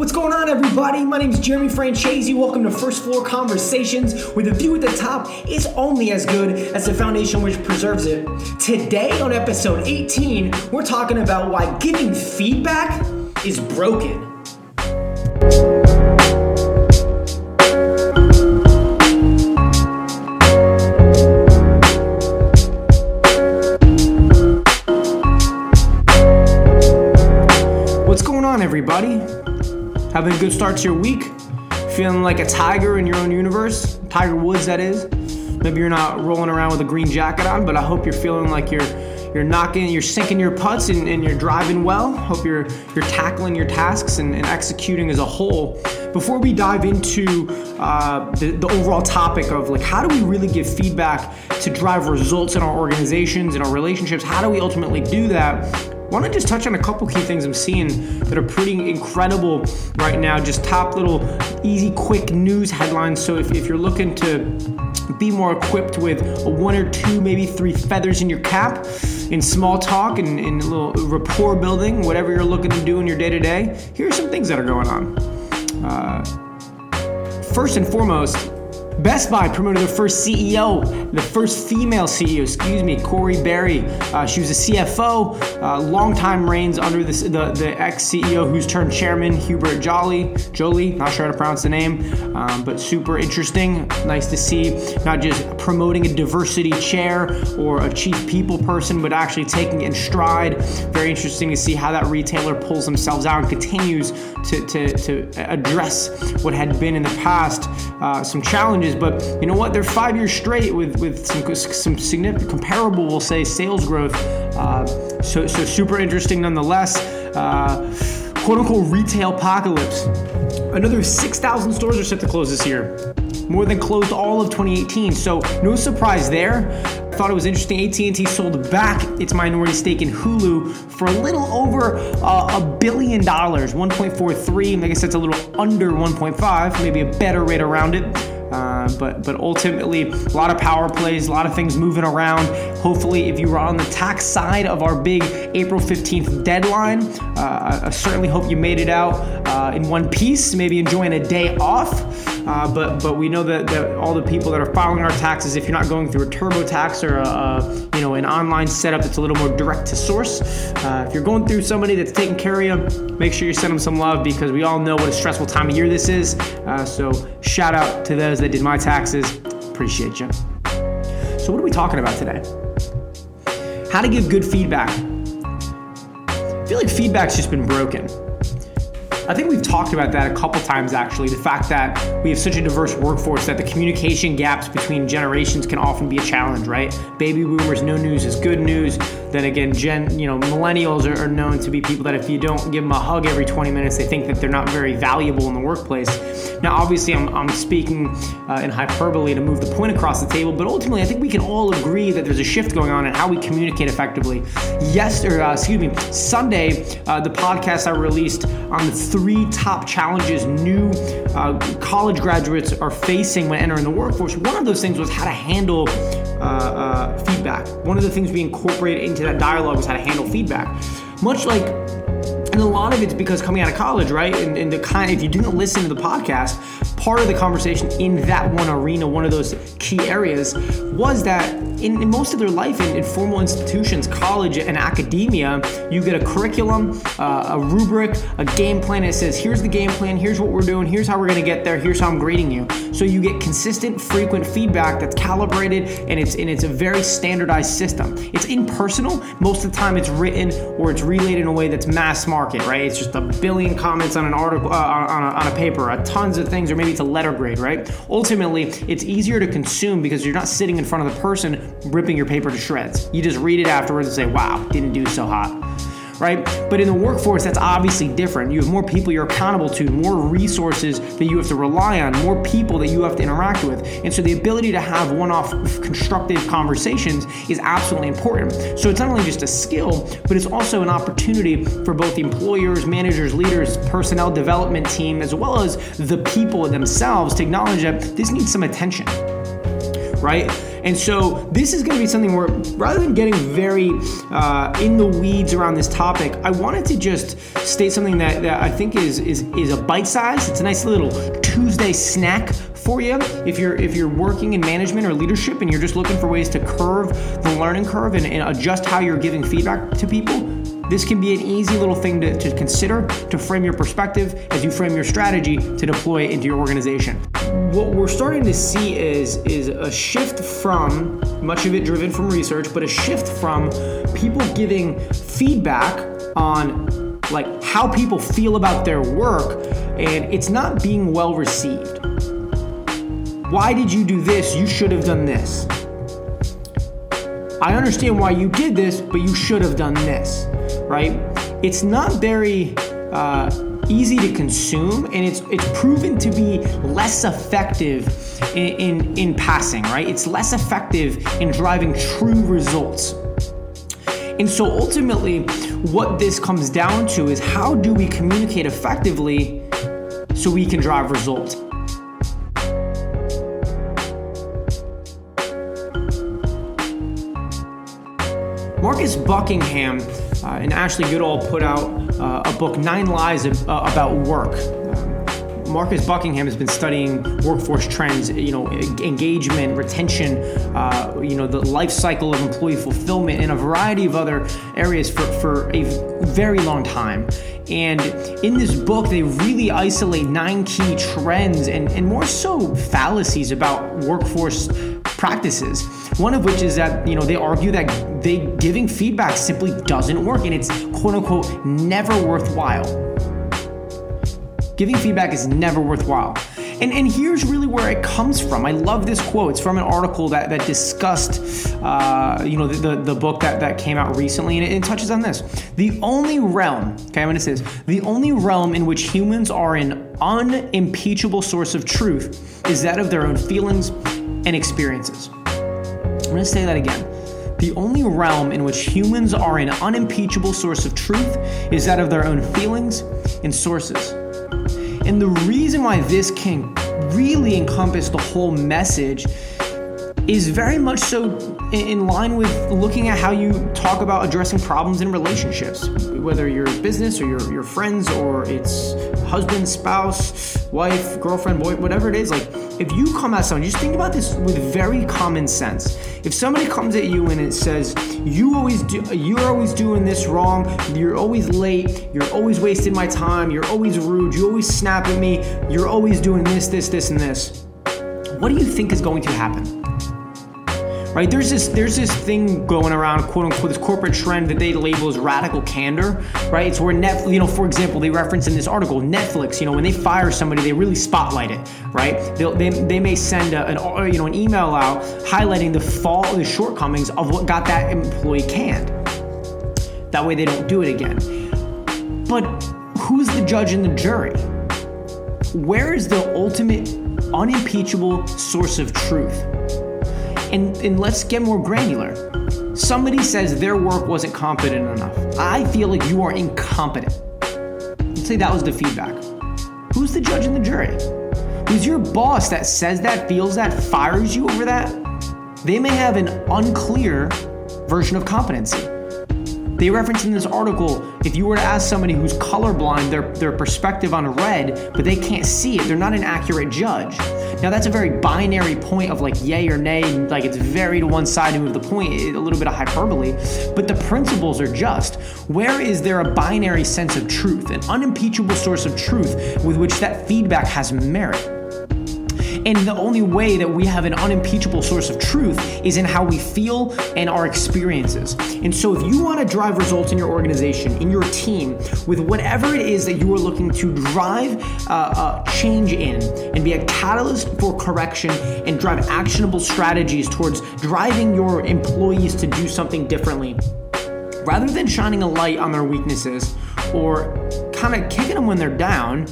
What's going on, everybody? My name is Jeremy Franchese. Welcome to First Floor Conversations, where the view at the top is only as good as the foundation which preserves it. Today, on episode 18, we're talking about why giving feedback is broken. Good start to your week? Feeling like a tiger in your own universe? Tiger Woods, that is. Maybe you're not rolling around with a green jacket on, but I hope you're feeling like you're you're knocking, you're sinking your putts, and, and you're driving well. Hope you're you're tackling your tasks and, and executing as a whole. Before we dive into uh, the, the overall topic of like how do we really give feedback to drive results in our organizations and our relationships, how do we ultimately do that? Want to just touch on a couple key things I'm seeing that are pretty incredible right now. Just top little easy, quick news headlines. So if, if you're looking to be more equipped with one or two, maybe three feathers in your cap in small talk and in a little rapport building, whatever you're looking to do in your day to day, here are some things that are going on. Uh, first and foremost, Best Buy promoted their first CEO, the first female CEO, excuse me, Corie Barry. Uh, she was a CFO, uh, longtime reigns under the, the ex CEO who's turned chairman, Hubert Joly. Jolie, not sure how to pronounce the name, um, but super interesting. Nice to see not just promoting a diversity chair or a chief people person, but actually taking it in stride. Very interesting to see how that retailer pulls themselves out and continues to, to, to address what had been in the past uh, some challenges but you know what? They're five years straight with with some some significant comparable, we'll say, sales growth. Uh, so so super interesting nonetheless. Uh, quote unquote retail apocalypse. Another 6,000 stores are set to close this year, more than closed all of 2018. So no surprise there. I thought it was interesting. AT&T sold back its minority stake in Hulu for a little over uh, a billion dollars, 1.43. I guess that's a little under 1.5, maybe a better rate around it. Uh, but but ultimately, a lot of power plays, a lot of things moving around. Hopefully, if you were on the tax side of our big April 15th deadline, uh, I certainly hope you made it out uh, in one piece, maybe enjoying a day off. Uh, but but we know that, that, all the people that are filing our taxes, if you're not going through a TurboTax or a, a you know an online setup that's a little more direct to source, uh, if you're going through somebody that's taking care of you, make sure you send them some love because we all know what a stressful time of year this is. So shout out to those that did my taxes. Appreciate you. So what are we talking about today? How to give good feedback. I feel like feedback's just been broken. I think we've talked about that a couple times actually. The fact that we have such a diverse workforce that the communication gaps between generations can often be a challenge, right? Baby boomers, no news is good news. Then again, gen, you know, millennials are, are known to be people that if you don't give them a hug every 20 minutes, they think that they're not very valuable in the workplace. Now, obviously, I'm, I'm speaking uh, in hyperbole to move the point across the table, but ultimately, I think we can all agree that there's a shift going on in how we communicate effectively. Yes, uh, excuse me, Sunday, uh, the podcast I released on the three top challenges new uh, college graduates are facing when entering the workforce. One of those things was how to handle uh, uh, feedback. One of the things we incorporated into that dialogue was how to handle feedback. Much like and a lot of it's because coming out of college, right? And, and, the kind, if you didn't listen to the podcast, part of the conversation in that one arena, one of those key areas, was that in, in most of their life in, in, formal institutions, college and academia, you get a curriculum, uh, a rubric, a game plan. It says, here's the game plan, here's what we're doing, here's how we're going to get there, here's how I'm grading you. So you get consistent, frequent feedback that's calibrated and it's and it's a very standardized system. It's impersonal. Most of the time, it's written or it's relayed in a way that's mass market, right? It's just a billion comments on an article, uh, on, a, on a paper, a tons of things, or maybe it's a letter grade, right? Ultimately, it's easier to consume because you're not sitting in front of the person ripping your paper to shreds. You just read it afterwards and say, wow, didn't do so hot. Right? But in the workforce, that's obviously different. You have more people you're accountable to, more resources that you have to rely on, more people that you have to interact with. And so the ability to have one off constructive conversations is absolutely important. So it's not only just a skill, but it's also an opportunity for both the employers, managers, leaders, personnel development team, as well as the people themselves to acknowledge that this needs some attention right? And so this is going to be something where rather than getting very uh, in the weeds around this topic, I wanted to just state something that, that I think is, is, is a bite size. It's a nice little Tuesday snack for you if you're if you're working in management or leadership and you're just looking for ways to curve the learning curve and, and adjust how you're giving feedback to people this can be an easy little thing to, to consider to frame your perspective as you frame your strategy to deploy into your organization. What we're starting to see is, is a shift from, much of it driven from research, but a shift from people giving feedback on like how people feel about their work and it's not being well received. Why did you do this? You should have done this. I understand why you did this, but you should have done this right? It's not very uh, easy to consume, and it's it's proven to be less effective in, in, in passing, right? It's less effective in driving true results. And so ultimately, what this comes down to is how do we communicate effectively so we can drive results? Marcus Buckingham uh, and Ashley Goodall put out uh, a book, Nine Lies uh, About Work. Marcus Buckingham has been studying workforce trends, you know, engagement, retention, uh, you know, the life cycle of employee fulfillment, and a variety of other areas for, for a very long time. And in this book, they really isolate nine key trends and, and more so fallacies about workforce practices. One of which is that, you know, they argue that they giving feedback simply doesn't work and it's quote unquote never worthwhile. Giving feedback is never worthwhile. And, and here's really where it comes from. I love this quote. It's from an article that, that discussed, uh, you know, the, the, the, book that, that came out recently, and it, it touches on this. The only realm, okay, I'm going to say this, the only realm in which humans are an unimpeachable source of truth is that of their own feelings and experiences. I'm going to say that again. The only realm in which humans are an unimpeachable source of truth is that of their own feelings and sources. And the reason why this can really encompass the whole message is very much so in line with looking at how you talk about addressing problems in relationships, whether you're business or your, your friends or it's husband, spouse, wife, girlfriend, boy, whatever it is. Like, if you come at someone, just think about this with very common sense. If somebody comes at you and it says, you always do, you're always doing this wrong, you're always late, you're always wasting my time, you're always rude, you always snap at me, you're always doing this, this, this, and this, what do you think is going to happen? Right? There's this there's this thing going around, quote unquote, this corporate trend that they label as radical candor, right? It's where Netflix, you know, for example, they reference in this article Netflix, you know, when they fire somebody, they really spotlight it, right? They'll, they they may send a, an you know an email out highlighting the fault, the shortcomings of what got that employee canned. That way, they don't do it again. But who's the judge and the jury? Where is the ultimate unimpeachable source of truth? And, and let's get more granular. Somebody says their work wasn't competent enough. I feel like you are incompetent. Let's say that was the feedback. Who's the judge and the jury? Is your boss that says that, feels that, fires you over that? They may have an unclear version of competency. They reference in this article if you were to ask somebody who's colorblind their, their perspective on red, but they can't see it, they're not an accurate judge. Now, that's a very binary point of like yay or nay, and like it's very to one side to move the point, a little bit of hyperbole, but the principles are just. Where is there a binary sense of truth, an unimpeachable source of truth with which that feedback has merit? And the only way that we have an unimpeachable source of truth is in how we feel and our experiences. And so, if you want to drive results in your organization, in your team, with whatever it is that you are looking to drive uh, uh, change in and be a catalyst for correction and drive actionable strategies towards driving your employees to do something differently, rather than shining a light on their weaknesses or kind of kicking them when they're down,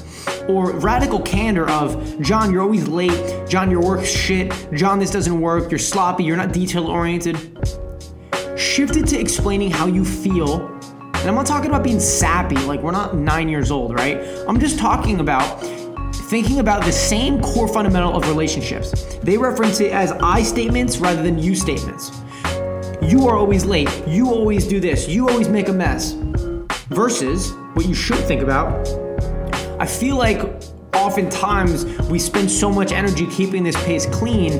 or radical candor of John, you're always late, John, your work's shit, John, this doesn't work, you're sloppy, you're not detail oriented. Shift it to explaining how you feel. And I'm not talking about being sappy, like we're not nine years old, right? I'm just talking about thinking about the same core fundamental of relationships. They reference it as I statements rather than you statements. You are always late. You always do this. You always make a mess. Versus what you should think about. I feel like oftentimes we spend so much energy keeping this pace clean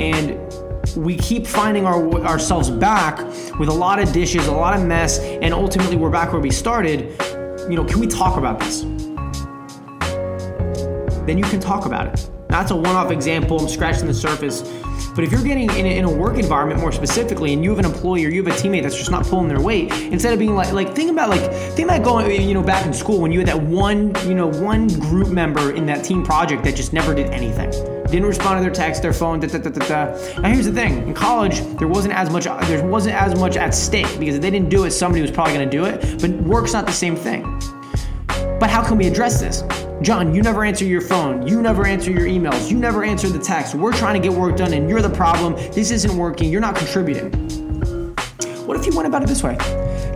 and we keep finding our, ourselves back with a lot of dishes, a lot of mess, and ultimately we're back where we started. You know, can we talk about this? Then you can talk about it. That's a one off example. I'm scratching the surface. But if you're getting in a, in a, work environment more specifically, and you have an employee or you have a teammate that's just not pulling their weight, instead of being like, like think about like think about going, you know, back in school when you had that one, you know, one group member in that team project that just never did anything didn't respond to their text, their phone, da, da, da, da, da. Now here's the thing: in college, there wasn't as much there wasn't as much at stake because if they didn't do it, somebody was probably going to do it. But work's not the same thing. But how can we address this? John, you never answer your phone. You never answer your emails. You never answer the text. We're trying to get work done and you're the problem. This isn't working. You're not contributing. What if you went about it this way?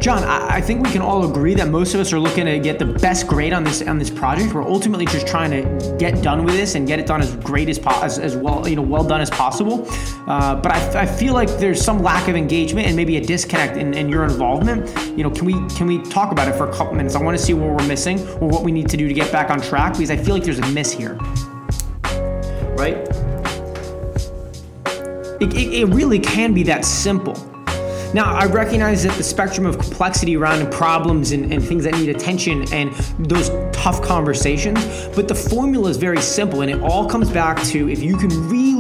John, I, think we can all agree that most of us are looking to get the best grade on this on this project. We're ultimately just trying to get done with this and get it done as great as po- as, as well, you know, well done as possible. Uh, but I, I, feel like there's some lack of engagement and maybe a disconnect in, in, your involvement. You know, can we can we talk about it for a couple minutes? I want to see what we're missing or what we need to do to get back on track because I feel like there's a miss here. Right? It, it, it really can be that simple. Now, I recognize that the spectrum of complexity around problems and, and things that need attention and those tough conversations, but the formula is very simple and it all comes back to if you can really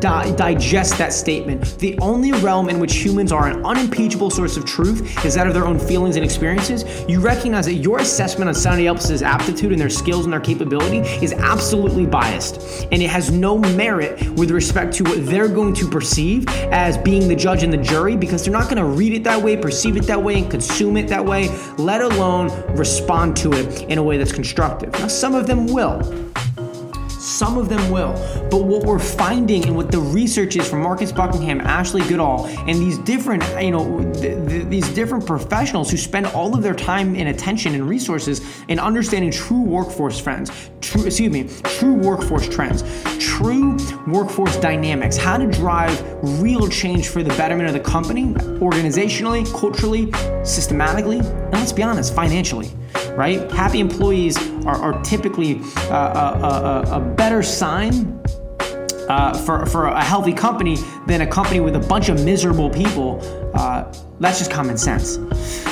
di- digest that statement. The only realm in which humans are an unimpeachable source of truth is that of their own feelings and experiences. You recognize that your assessment on somebody else's aptitude and their skills and their capability is absolutely biased, and it has no merit with respect to what they're going to perceive as being the judge and the jury because they're not going to read it that way, perceive it that way, and consume it that way, let alone respond to it in a way that's constructive. Now, some of them will. Some of them will. But what we're finding and what the research is from Marcus Buckingham, Ashley Goodall, and these different, you know, th- th- these different professionals who spend all of their time and attention and resources in understanding true workforce trends, true, excuse me, true workforce trends, true workforce dynamics, how to drive real change for the betterment of the company, organizationally, culturally, systematically, and let's be honest, financially right? Happy employees are, are typically uh, a, a, a, better sign uh, for, for a healthy company than a company with a bunch of miserable people. Uh, that's just common sense.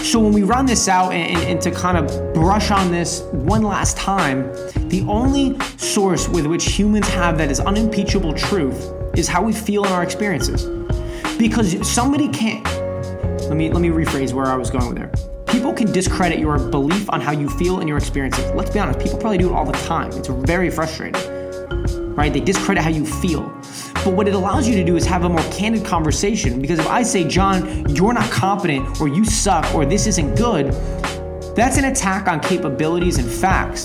So when we run this out and, and to kind of brush on this one last time, the only source with which humans have that is unimpeachable truth is how we feel in our experiences. Because somebody can't. Let me let me rephrase where I was going with there People can discredit your belief on how you feel and your experiences. Let's be honest, people probably do it all the time. It's very frustrating, right? They discredit how you feel. But what it allows you to do is have a more candid conversation. Because if I say, John, you're not competent, or you suck, or this isn't good, that's an attack on capabilities and facts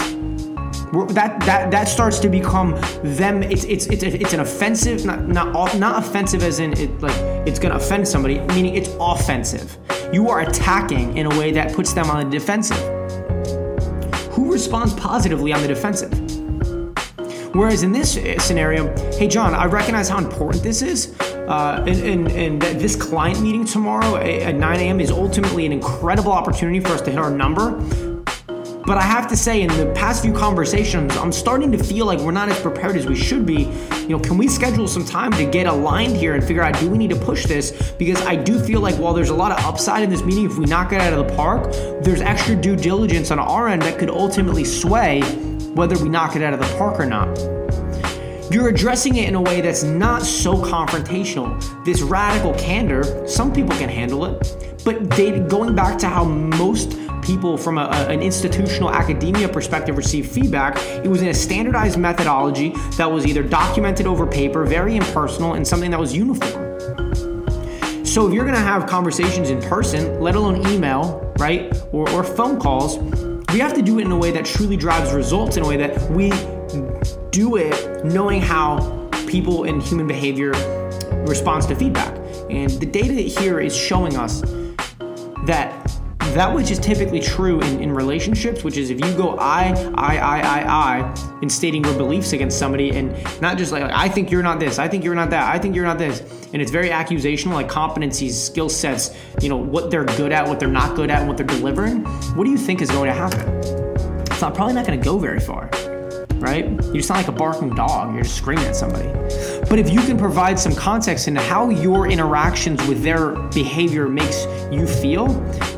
that that that starts to become them. It's it's it's it's an offensive, not not not offensive as in it like it's gonna offend somebody, meaning it's offensive. You are attacking in a way that puts them on the defensive. Who responds positively on the defensive? Whereas in this scenario, hey John, I recognize how important this is, uh, and, and, and this client meeting tomorrow at 9 a.m. is ultimately an incredible opportunity for us to hit our number. But I have to say, in the past few conversations, I'm starting to feel like we're not as prepared as we should be. You know, can we schedule some time to get aligned here and figure out do we need to push this? Because I do feel like while there's a lot of upside in this meeting, if we knock it out of the park, there's extra due diligence on our end that could ultimately sway whether we knock it out of the park or not. You're addressing it in a way that's not so confrontational. This radical candor, some people can handle it, but they, going back to how most people from a, an institutional academia perspective receive feedback, it was in a standardized methodology that was either documented over paper, very impersonal, and something that was uniform. So if you're gonna have conversations in person, let alone email, right, or, or phone calls, we have to do it in a way that truly drives results, in a way that we do it knowing how people and human behavior responds to feedback. And the data here is showing us that that which is typically true in, in relationships, which is if you go I, I, I, I, I, in stating your beliefs against somebody, and not just like, like I think you're not this, I think you're not that, I think you're not this, and it's very accusational, like competencies, skill sets, you know, what they're good at, what they're not good at, what they're delivering. What do you think is going to happen? It's not probably not going to go very far right? You sound like a barking dog. You're just screaming at somebody. But if you can provide some context into how your interactions with their behavior makes you feel,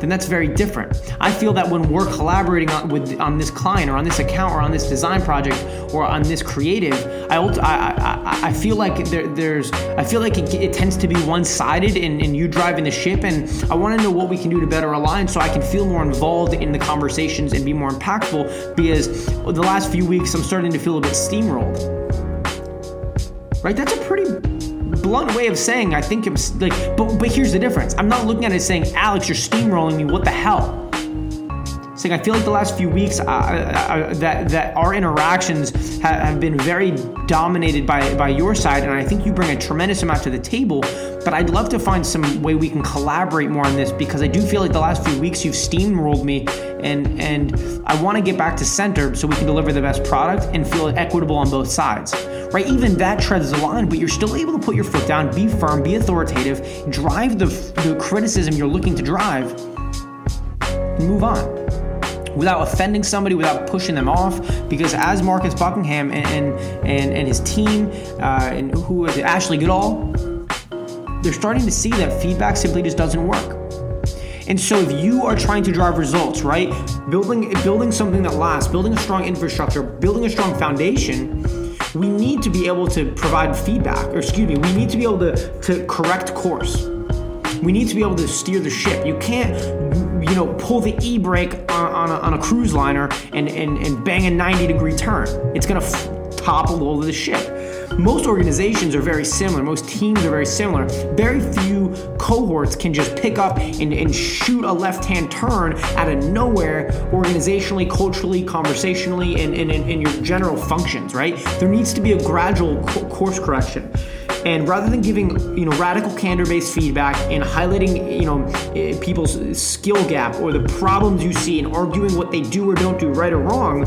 then that's very different. I feel that when we're collaborating on, with on this client or on this account or on this design project or on this creative, I I, I, I feel like there, there's I feel like it, it tends to be one-sided and, and you driving the ship, and I want to know what we can do to better align so I can feel more involved in the conversations and be more impactful. Because the last few weeks I'm starting starting to feel a bit steamrolled. Right? That's a pretty blunt way of saying I think it's like but but here's the difference. I'm not looking at it saying, Alex, you're steamrolling me. What the hell? saying I feel like the last few weeks uh, uh, that that our interactions have, have been very dominated by by your side, and I think you bring a tremendous amount to the table. But I'd love to find some way we can collaborate more on this because I do feel like the last few weeks you've steamrolled me, and and I want to get back to center so we can deliver the best product and feel equitable on both sides. Right? Even that treads the line, but you're still able to put your foot down, be firm, be authoritative, drive the the criticism you're looking to drive, and move on without offending somebody, without pushing them off. Because as Marcus Buckingham and and, and his team, uh, and who is it, Ashley Goodall, they're starting to see that feedback simply just doesn't work. And so if you are trying to drive results, right? Building building something that lasts, building a strong infrastructure, building a strong foundation, we need to be able to provide feedback, or excuse me, we need to be able to, to correct course. We need to be able to steer the ship. You can't you know, pull the e-brake on, on, a, on a cruise liner and, and, and bang a 90 degree turn. It's gonna f- topple over the ship. Most organizations are very similar. Most teams are very similar. Very few cohorts can just pick up and, and shoot a left hand turn out of nowhere, organizationally, culturally, conversationally, and in your general functions, right? There needs to be a gradual co- course correction. And rather than giving you know radical candor-based feedback and highlighting you know eh, people's skill gap or the problems you see and arguing what they do or don't do right or wrong,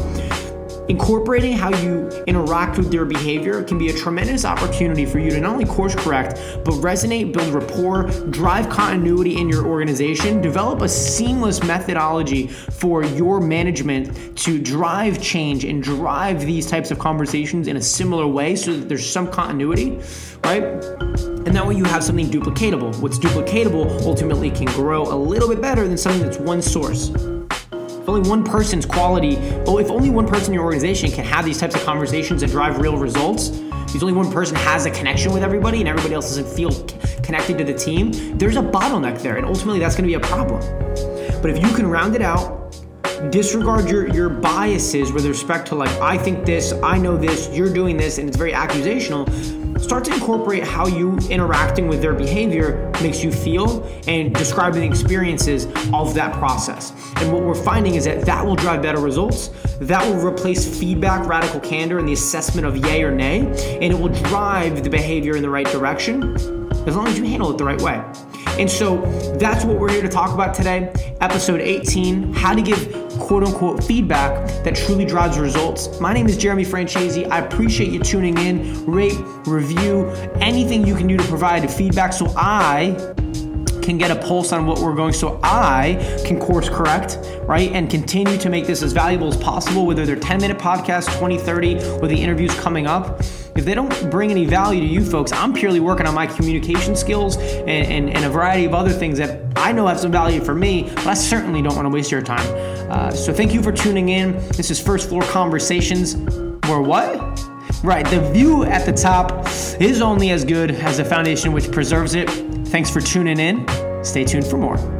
Incorporating how you interact with their behavior can be a tremendous opportunity for you to not only course correct, but resonate, build rapport, drive continuity in your organization, develop a seamless methodology for your management to drive change and drive these types of conversations in a similar way so that there's some continuity, right? And that way you have something duplicatable. What's duplicatable ultimately can grow a little bit better than something that's one source only one person's quality, well, if only one person in your organization can have these types of conversations and drive real results, if only one person has a connection with everybody and everybody else doesn't feel connected to the team, there's a bottleneck there. And ultimately, that's going to be a problem. But if you can round it out, disregard your, your biases with respect to, like, I think this, I know this, you're doing this, and it's very accusational start to incorporate how you interacting with their behavior makes you feel and describing the experiences of that process. And what we're finding is that that will drive better results. That will replace feedback, radical candor, and the assessment of yay or nay, and it will drive the behavior in the right direction as long as you handle it the right way. And so that's what we're here to talk about today. Episode 18 How to Give quote unquote feedback that truly drives results. My name is Jeremy Francesi. I appreciate you tuning in. Rate, review, anything you can do to provide feedback so I can get a pulse on what we're going so I can course correct, right? And continue to make this as valuable as possible, whether they're 10 minute podcasts, 20, 30, or the interviews coming up if they don't bring any value to you folks, I'm purely working on my communication skills and, and, and a variety of other things that I know have some value for me, but I certainly don't want to waste your time. Uh, so thank you for tuning in. This is First Floor Conversations. Where what? Right, the view at the top is only as good as the foundation which preserves it. Thanks for tuning in. Stay tuned for more.